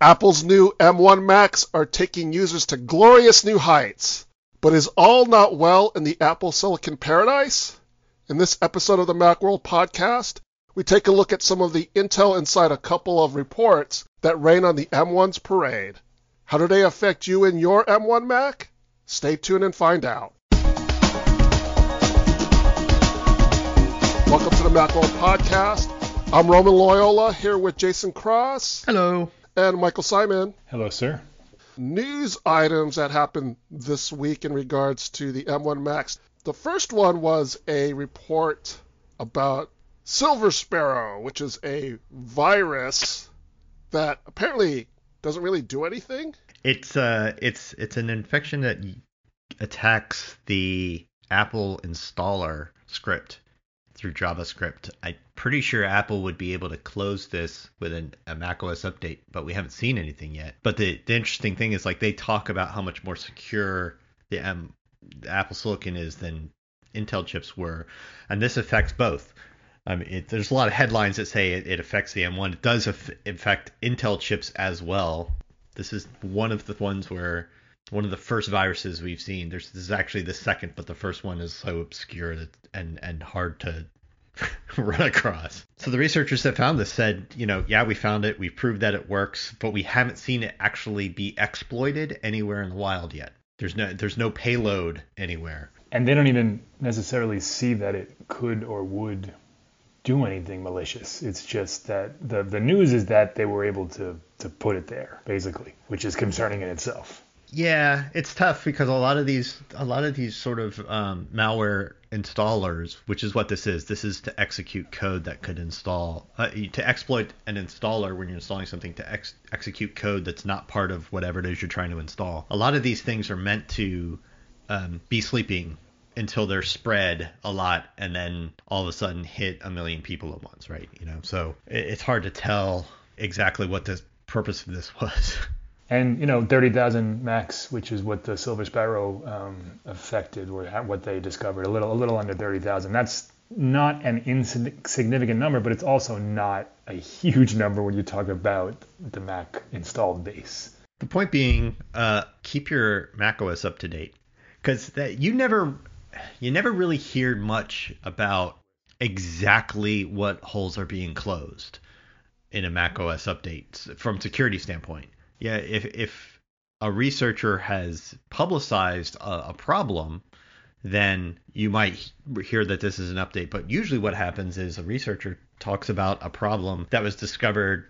Apple's new M1 Macs are taking users to glorious new heights. But is all not well in the Apple Silicon paradise? In this episode of the Macworld podcast, we take a look at some of the intel inside a couple of reports that rain on the M1's parade. How do they affect you and your M1 Mac? Stay tuned and find out. Welcome to the Macworld podcast. I'm Roman Loyola here with Jason Cross. Hello. And Michael Simon. Hello, sir. News items that happened this week in regards to the M1 Macs. The first one was a report about Silver Sparrow, which is a virus that apparently doesn't really do anything. It's uh, it's it's an infection that attacks the Apple installer script through JavaScript. I'm pretty sure Apple would be able to close this with an, a macOS update, but we haven't seen anything yet. But the, the interesting thing is like they talk about how much more secure the, um, the Apple Silicon is than Intel chips were, and this affects both. I mean, it, there's a lot of headlines that say it, it affects the M1. It does affect Intel chips as well. This is one of the ones where one of the first viruses we've seen. There's this is actually the second, but the first one is so obscure that, and and hard to run across. So the researchers that found this said, you know, yeah, we found it, we've proved that it works, but we haven't seen it actually be exploited anywhere in the wild yet. There's no there's no payload anywhere. And they don't even necessarily see that it could or would do anything malicious. It's just that the the news is that they were able to to put it there, basically, which is concerning in itself. Yeah, it's tough because a lot of these a lot of these sort of um, malware installers, which is what this is. This is to execute code that could install uh, to exploit an installer when you're installing something to ex- execute code that's not part of whatever it is you're trying to install. A lot of these things are meant to um, be sleeping until they're spread a lot and then all of a sudden hit a million people at once, right? You know, so it's hard to tell exactly what the purpose of this was. And you know, 30,000 Macs, which is what the Silver Sparrow um, affected, or what they discovered, a little, a little under 30,000. That's not an insignificant number, but it's also not a huge number when you talk about the Mac installed base. The point being, uh, keep your Mac OS up to date, because that you never, you never really hear much about exactly what holes are being closed in a Mac OS update from security standpoint yeah, if if a researcher has publicized a, a problem, then you might hear that this is an update. But usually, what happens is a researcher talks about a problem that was discovered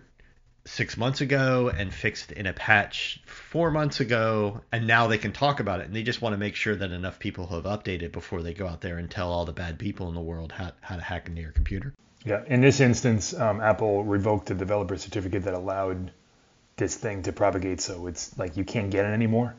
six months ago and fixed in a patch four months ago, and now they can talk about it. And they just want to make sure that enough people have updated before they go out there and tell all the bad people in the world how, how to hack into your computer. Yeah, in this instance, um, Apple revoked the developer certificate that allowed this thing to propagate so it's like you can't get it anymore.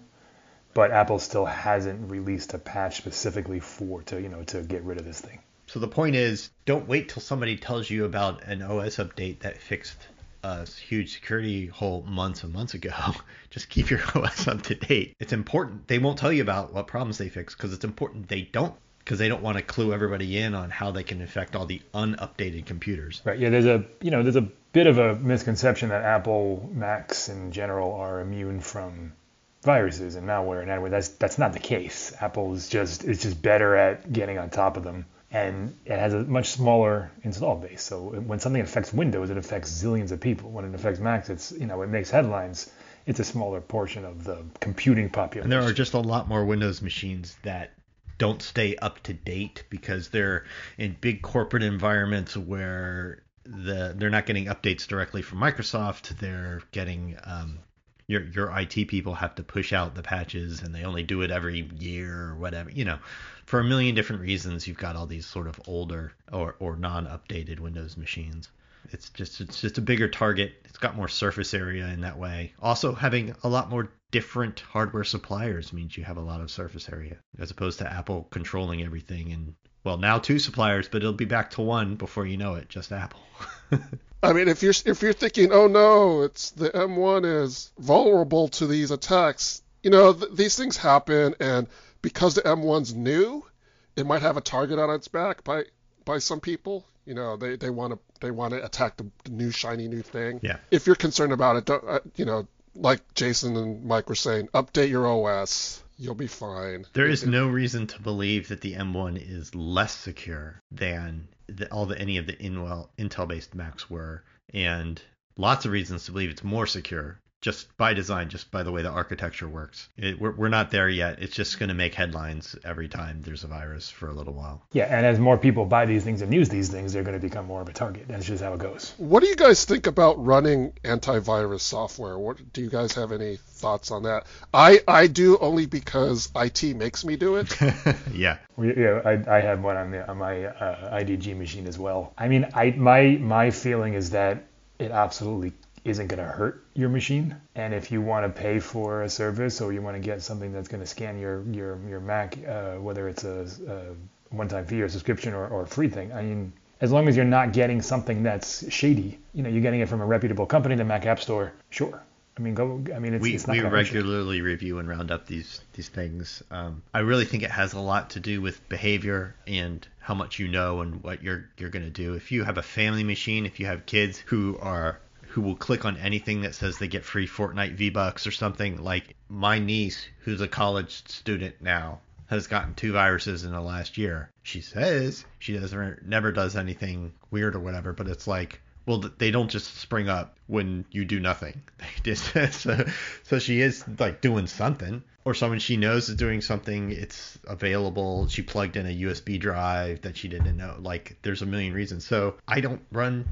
But apple still hasn't released a patch specifically for to you know to get rid of this thing. So the point is don't wait till somebody tells you about an os update that fixed a huge security hole months and months ago. Just keep your os up to date. It's important. They won't tell you about what problems they fix because it's important they don't because they don't want to clue everybody in on how they can affect all the unupdated computers. Right. Yeah. There's a you know there's a bit of a misconception that Apple Macs in general are immune from viruses and malware and adware. That's that's not the case. Apple is just is just better at getting on top of them, and it has a much smaller install base. So when something affects Windows, it affects zillions of people. When it affects Macs, it's you know it makes headlines. It's a smaller portion of the computing population. And there are just a lot more Windows machines that don't stay up to date because they're in big corporate environments where the they're not getting updates directly from Microsoft. They're getting um, your your IT people have to push out the patches, and they only do it every year or whatever. You know, for a million different reasons, you've got all these sort of older or or non-updated Windows machines. It's just it's just a bigger target. It's got more surface area in that way. Also, having a lot more different hardware suppliers means you have a lot of surface area as opposed to Apple controlling everything and well now two suppliers but it'll be back to one before you know it just Apple. I mean if you're if you're thinking oh no it's the M1 is vulnerable to these attacks you know th- these things happen and because the M1's new it might have a target on its back by by some people You know, they, they want to they want to attack the, the new shiny new thing. Yeah. If you're concerned about it, don't, uh, you know, like Jason and Mike were saying, update your OS. You'll be fine. There is It- no reason to believe that the M1 is less secure than the, all the any of the Intel Intel-based Macs were, and lots of reasons to believe it's more secure just by design, just by the way the architecture works. It, we're, we're not there yet. It's just going to make headlines every time there's a virus for a little while. Yeah, and as more people buy these things and use these things, they're going to become more of a target. That's just how it goes. What do you guys think about running antivirus software? What do you guys have any thoughts on that? I I do only because IT makes me do it. yeah. We, yeah, I, I have one on, the, on my uh, IDG machine as well. I mean, I my my feeling is that it absolutely isn't going to hurt your machine. And if you want to pay for a service or you want to get something that's going to scan your your your Mac, uh, whether it's a, a one-time fee or subscription or, or a free thing, I mean, as long as you're not getting something that's shady, you know, you're getting it from a reputable company, the Mac App Store, sure. I mean, go. I mean, it's, we it's not we regularly review and round up these these things. Um, I really think it has a lot to do with behavior and how much you know and what you're you're gonna do. If you have a family machine, if you have kids who are who will click on anything that says they get free Fortnite V Bucks or something, like my niece, who's a college student now, has gotten two viruses in the last year. She says she doesn't never does anything weird or whatever, but it's like well, they don't just spring up when you do nothing. So, so she is like doing something, or someone she knows is doing something. It's available. She plugged in a USB drive that she didn't know. Like there's a million reasons. So I don't run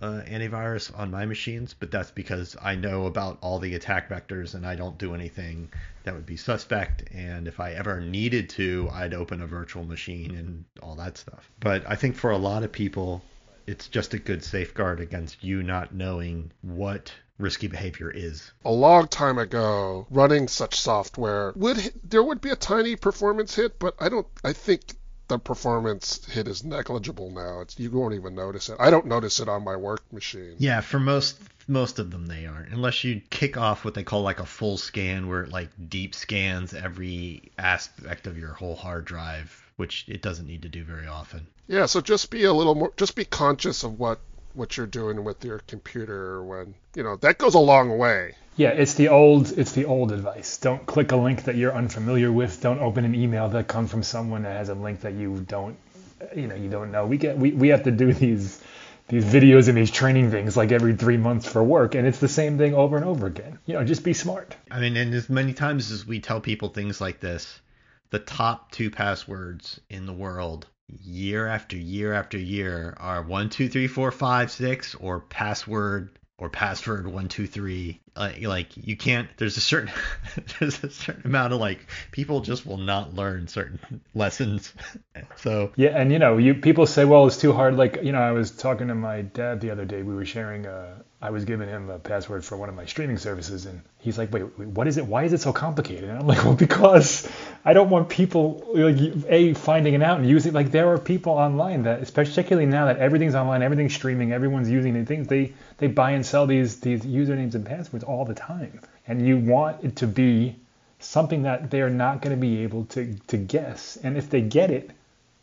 uh, antivirus on my machines, but that's because I know about all the attack vectors and I don't do anything that would be suspect. And if I ever needed to, I'd open a virtual machine and all that stuff. But I think for a lot of people, it's just a good safeguard against you not knowing what risky behavior is. a long time ago, running such software would there would be a tiny performance hit, but I don't. I think the performance hit is negligible now. It's, you won't even notice it. I don't notice it on my work machine. Yeah, for most most of them they aren't, unless you kick off what they call like a full scan, where it like deep scans every aspect of your whole hard drive, which it doesn't need to do very often. Yeah, so just be a little more. Just be conscious of what what you're doing with your computer when you know that goes a long way. Yeah, it's the old it's the old advice. Don't click a link that you're unfamiliar with. Don't open an email that comes from someone that has a link that you don't you know, you don't know. We get we, we have to do these these videos and these training things like every 3 months for work and it's the same thing over and over again. You know, just be smart. I mean, and as many times as we tell people things like this, the top two passwords in the world, year after year after year, are one two three four five six or password or password one two three. Like, like you can't. There's a certain there's a certain amount of like people just will not learn certain lessons. So Yeah, and you know, you people say, well, it's too hard. Like, you know, I was talking to my dad the other day. We were sharing. Uh, I was giving him a password for one of my streaming services, and he's like, wait, wait, what is it? Why is it so complicated? And I'm like, well, because I don't want people like a finding it out and using. Like, there are people online that, particularly now that everything's online, everything's streaming, everyone's using these things. They they buy and sell these these usernames and passwords all the time, and you want it to be something that they're not going to be able to to guess. And if they get it,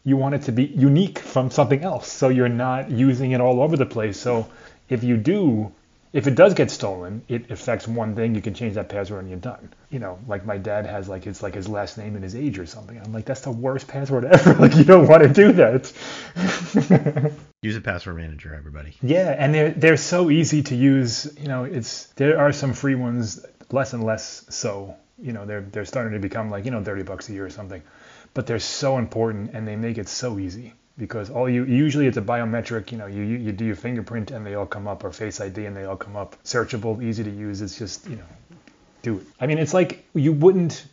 you want it to be unique from something else. So you're not using it all over the place. So if you do if it does get stolen it affects one thing you can change that password and you're done. You know like my dad has like it's like his last name and his age or something. I'm like that's the worst password ever. Like you don't want to do that. Use a password manager, everybody. yeah and they're they're so easy to use you know it's there are some free ones less and less so. You know they're they're starting to become like you know 30 bucks a year or something. But they're so important and they make it so easy because all you usually it's a biometric you know you, you do your fingerprint and they all come up or face id and they all come up. Searchable easy to use it's just you know do it. I mean it's like you wouldn't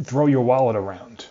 throw your wallet around.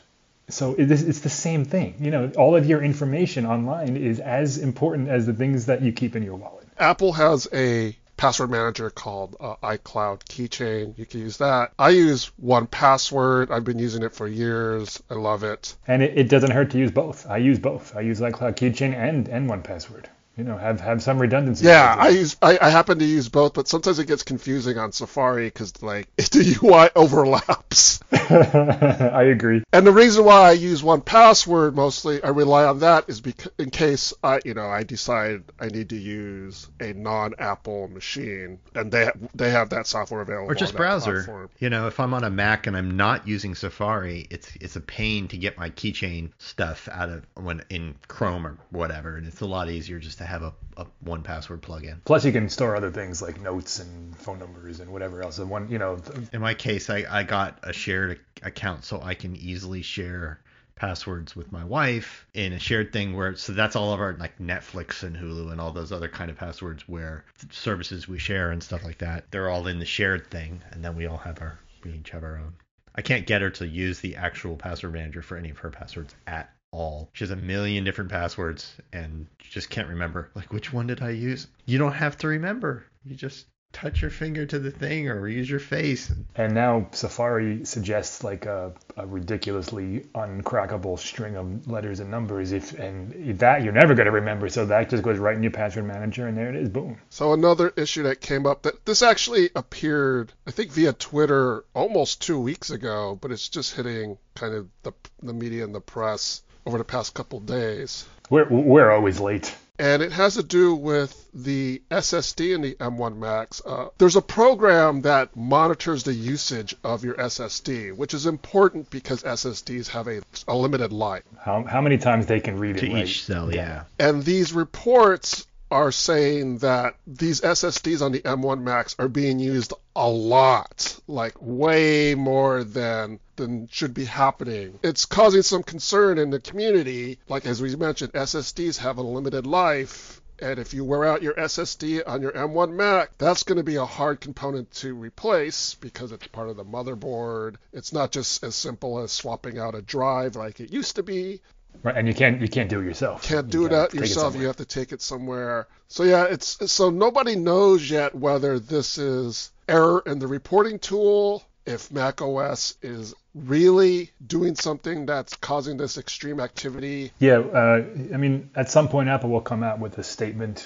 So it's the same thing. You know all of your information online is as important as the things that you keep in your wallet. Apple has a password manager called uh, iCloud Keychain. You can use that. I use 1Password. I've been using it for years. I love it. and it, it doesn't hurt to use both i use both i use icloud keychain and and 1Password you know, have have some redundancy. Yeah, I use I, I happen to use both, but sometimes it gets confusing on Safari because like the UI overlaps. I agree. And the reason why I use 1Password mostly, I rely on that is because in case I, you know, I decide I need to use a non-Apple machine, and they they have that software available. Or just browser. platform. You know, if I'm on a Mac and I'm not using Safari, it's it's a pain to get my keychain stuff out of when in Chrome or whatever, and it's a lot easier just to have a, a 1Password plugin. Plus, you can store other things like notes and phone numbers and whatever else. And one, you know, th- In my case, I, I got a shared account so I can easily share passwords with my wife in a shared thing where so that's all of our like Netflix and Hulu and all those other kind of passwords where services we share and stuff like that they're all in the shared thing and then we all have our we each have our own. I can't get her to use the actual password manager for any of her passwords at all. She has a million different passwords and just can't remember like which one did I use? You don't have to remember. You just touch your finger to the thing or use your face and and now Safari suggests like a, a ridiculously uncrackable string of letters and numbers. If and that you're never going to remember, so that just goes right in your password manager, and there it is. Boom. So another issue that came up that this actually appeared, I think, via Twitter almost two weeks ago, but it's just hitting kind of the the media and the press over the past couple days. We're we're always late. and it has to do with the SSD in the M1 Macs. Uh, there's a program that monitors the usage of your SSD, which is important because SSDs have a, a limited life. How how many times they can read to it? right? each cell, yeah. And these reports are saying that these SSDs on the M1 Macs are being used a lot, like way more than than should be happening. It's causing some concern in the community. Like as we mentioned, SSDs have a limited life. And if you wear out your SSD on your M1 Mac, that's going to be a hard component to replace because it's part of the motherboard. It's not just as simple as swapping out a drive like it used to be Right, and you can't you can't do it yourself. can't You do it gotta out yourself. somewhere. you have to take it somewhere. So yeah, it's so nobody knows yet whether this is error in the reporting tool, if Mac OS is really doing something that's causing this extreme activity. Yeah, uh, I mean, at some point, Apple will come out with a statement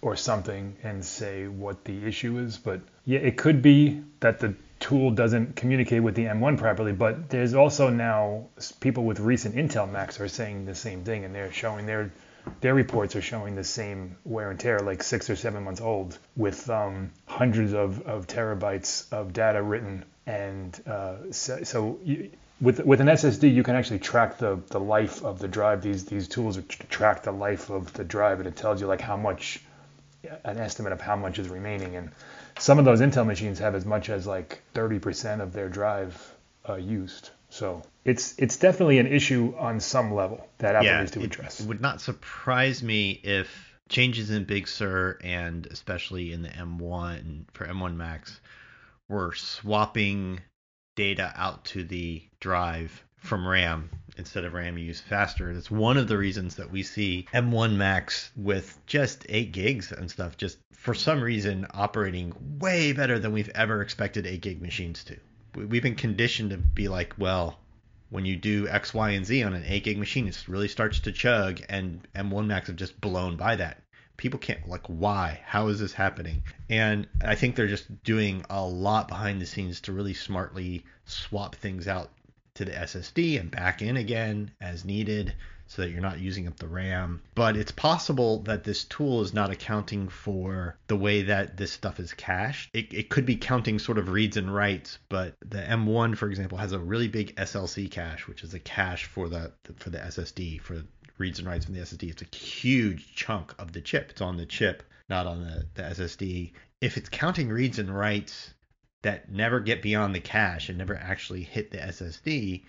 or something and say what the issue is. But yeah, it could be that the tool doesn't communicate with the M1 properly. But there's also now people with recent Intel Macs are saying the same thing, and they're showing their their reports are showing the same wear and tear, like six or seven months old, with um, hundreds of, of terabytes of data written. And uh, so, so you, with with an SSD, you can actually track the, the life of the drive. These these tools track the life of the drive, and it tells you like how much, an estimate of how much is remaining. And some of those Intel machines have as much as like 30% of their drive uh, used. So it's it's definitely an issue on some level that Apple yeah, needs to it, address. it would not surprise me if changes in Big Sur and especially in the M1 for M1 Macs were swapping data out to the drive from RAM instead of RAM you use faster. That's one of the reasons that we see M1 Macs with just 8 gigs and stuff just for some reason operating way better than we've ever expected 8 gig machines to. We've been conditioned to be like, well, when you do X, Y, and Z on an 8 gig machine, it really starts to chug, and M1 Macs have just blown by that. People can't, like, why? How is this happening? And I think they're just doing a lot behind the scenes to really smartly swap things out to the SSD and back in again as needed so that you're not using up the RAM. But it's possible that this tool is not accounting for the way that this stuff is cached. It, it could be counting sort of reads and writes, but the M1, for example, has a really big SLC cache, which is a cache for the for the SSD for reads and writes from the SSD. It's a huge chunk of the chip. It's on the chip, not on the, the SSD. If it's counting reads and writes that never get beyond the cache and never actually hit the SSD,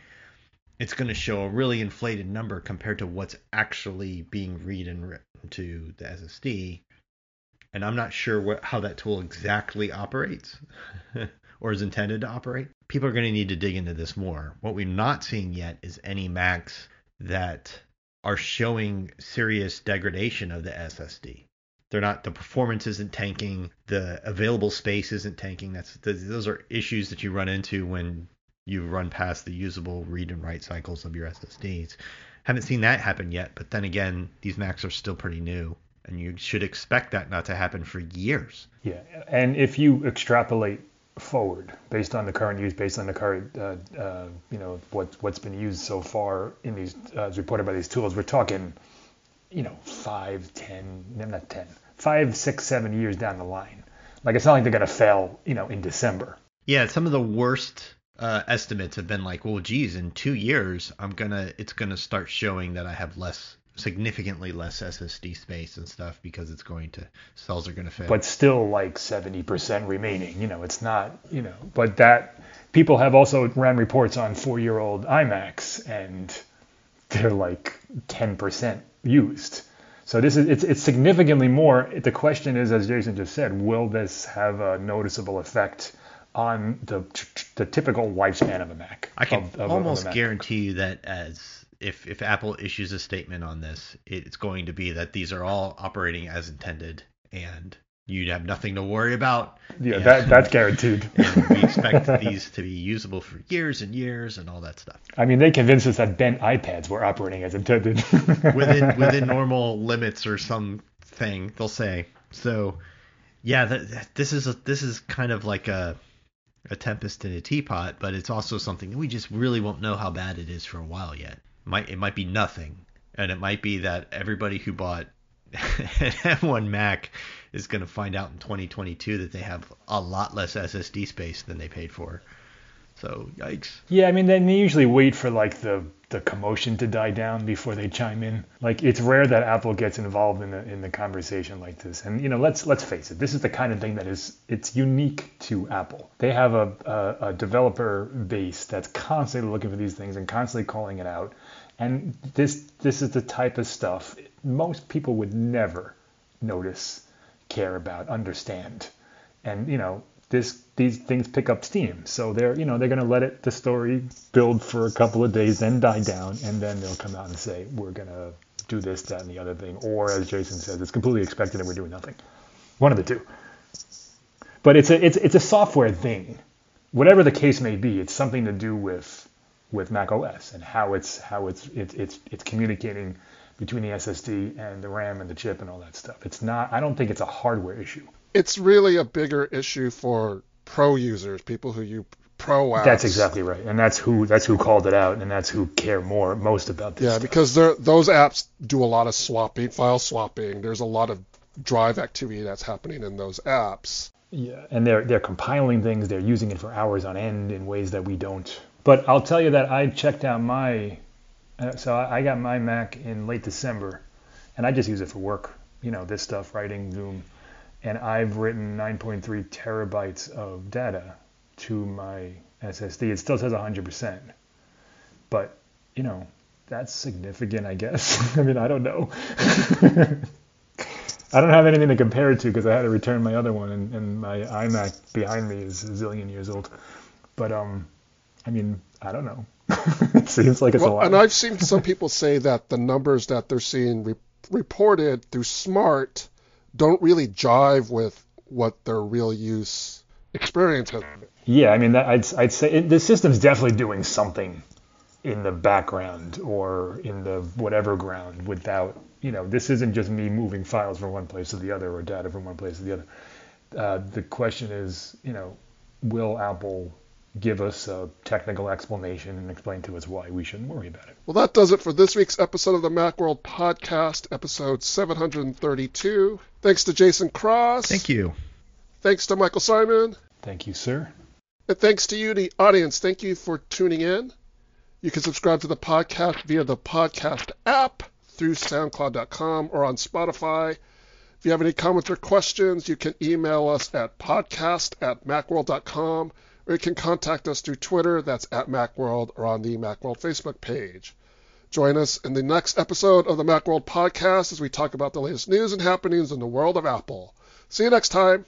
it's going to show a really inflated number compared to what's actually being read and written to the SSD. And I'm not sure what, how that tool exactly operates or is intended to operate. People are going to need to dig into this more. What we're not seeing yet is any Macs that are showing serious degradation of the SSD. They're not the performance isn't tanking, the available space isn't tanking. That's those are issues that you run into when you run past the usable read and write cycles of your SSDs. Haven't seen that happen yet, but then again, these Macs are still pretty new and you should expect that not to happen for years. Yeah, and if you extrapolate forward based on the current use, based on the current, uh, uh, you know, what what's been used so far in these, uh, as reported by these tools, we're talking, you know, five, ten, not ten, five, six, seven years down the line. Like it's not like they're gonna fail, you know, in December. Yeah, some of the worst uh, estimates have been like, well, geez, in two years, I'm gonna, it's gonna start showing that I have less significantly less SSD space and stuff because it's going to cells are going to fail. But still like 70% remaining. You know, it's not, you know, but that people have also ran reports on four-year-old iMacs and they're like 10% used. So this is it's, it's significantly more. The question is, as Jason just said, will this have a noticeable effect on the the typical lifespan of a Mac? I can of, of, almost of guarantee you that as if if Apple issues a statement on this, it's going to be that these are all operating as intended, and you have nothing to worry about. Yeah, and, that that's guaranteed. we expect these to be usable for years and years and all that stuff. I mean, they convinced us that bent iPads were operating as intended. within within normal limits or something, they'll say. So, yeah, that, this is a, this is kind of like a a tempest in a teapot, but it's also something that we just really won't know how bad it is for a while yet might it might be nothing, and it might be that everybody who bought an M1 Mac is going to find out in 2022 that they have a lot less SSD space than they paid for. So yikes. Yeah, I mean they usually wait for like the the commotion to die down before they chime in. Like it's rare that Apple gets involved in the in the conversation like this. And you know, let's let's face it, this is the kind of thing that is it's unique to Apple. They have a, a, a developer base that's constantly looking for these things and constantly calling it out. And this this is the type of stuff most people would never notice, care about, understand. And you know, this these things pick up steam. So they're you know they're going to let it the story build for a couple of days, then die down, and then they'll come out and say we're going to do this, that, and the other thing. Or as Jason says, it's completely expected and we're doing nothing. One of the two. But it's a it's it's a software thing. Whatever the case may be, it's something to do with with Mac OS and how it's how it's it's it's, it's communicating between the SSD and the RAM and the chip and all that stuff. It's not. I don't think it's a hardware issue it's really a bigger issue for pro users, people who use pro apps. That's exactly right, and that's who that's who called it out, and that's who care more most about this. Yeah, stuff. because those apps do a lot of swapping, file swapping. There's a lot of drive activity that's happening in those apps. Yeah, and they're they're compiling things, they're using it for hours on end in ways that we don't. But I'll tell you that I checked out my, uh, so I got my Mac in late December, and I just use it for work. You know, this stuff, writing, Zoom and I've written 9.3 terabytes of data to my SSD. It still says 100%, but you know that's significant, I guess. I mean, I don't know. I don't have anything to compare it to because I had to return my other one, and, and my iMac behind me is a zillion years old. But um, I mean, I don't know. it seems like it's well, a lot. And I've seen some people say that the numbers that they're seeing re- reported through Smart don't really jive with what their real use experience has been. Yeah, I mean, that, I'd, I'd say it, the system's definitely doing something in the background or in the whatever ground without, you know, this isn't just me moving files from one place to the other or data from one place to the other. Uh, the question is, you know, will Apple give us a technical explanation and explain to us why we shouldn't worry about it. Well, that does it for this week's episode of the Macworld Podcast, episode 732. Thanks to Jason Cross. Thank you. Thanks to Michael Simon. Thank you, sir. And thanks to you, the audience. Thank you for tuning in. You can subscribe to the podcast via the podcast app through SoundCloud.com or on Spotify. If you have any comments or questions, you can email us at podcast at macworld.com or you can contact us through Twitter, that's at Macworld, or on the Macworld Facebook page. Join us in the next episode of the Macworld podcast as we talk about the latest news and happenings in the world of Apple. See you next time.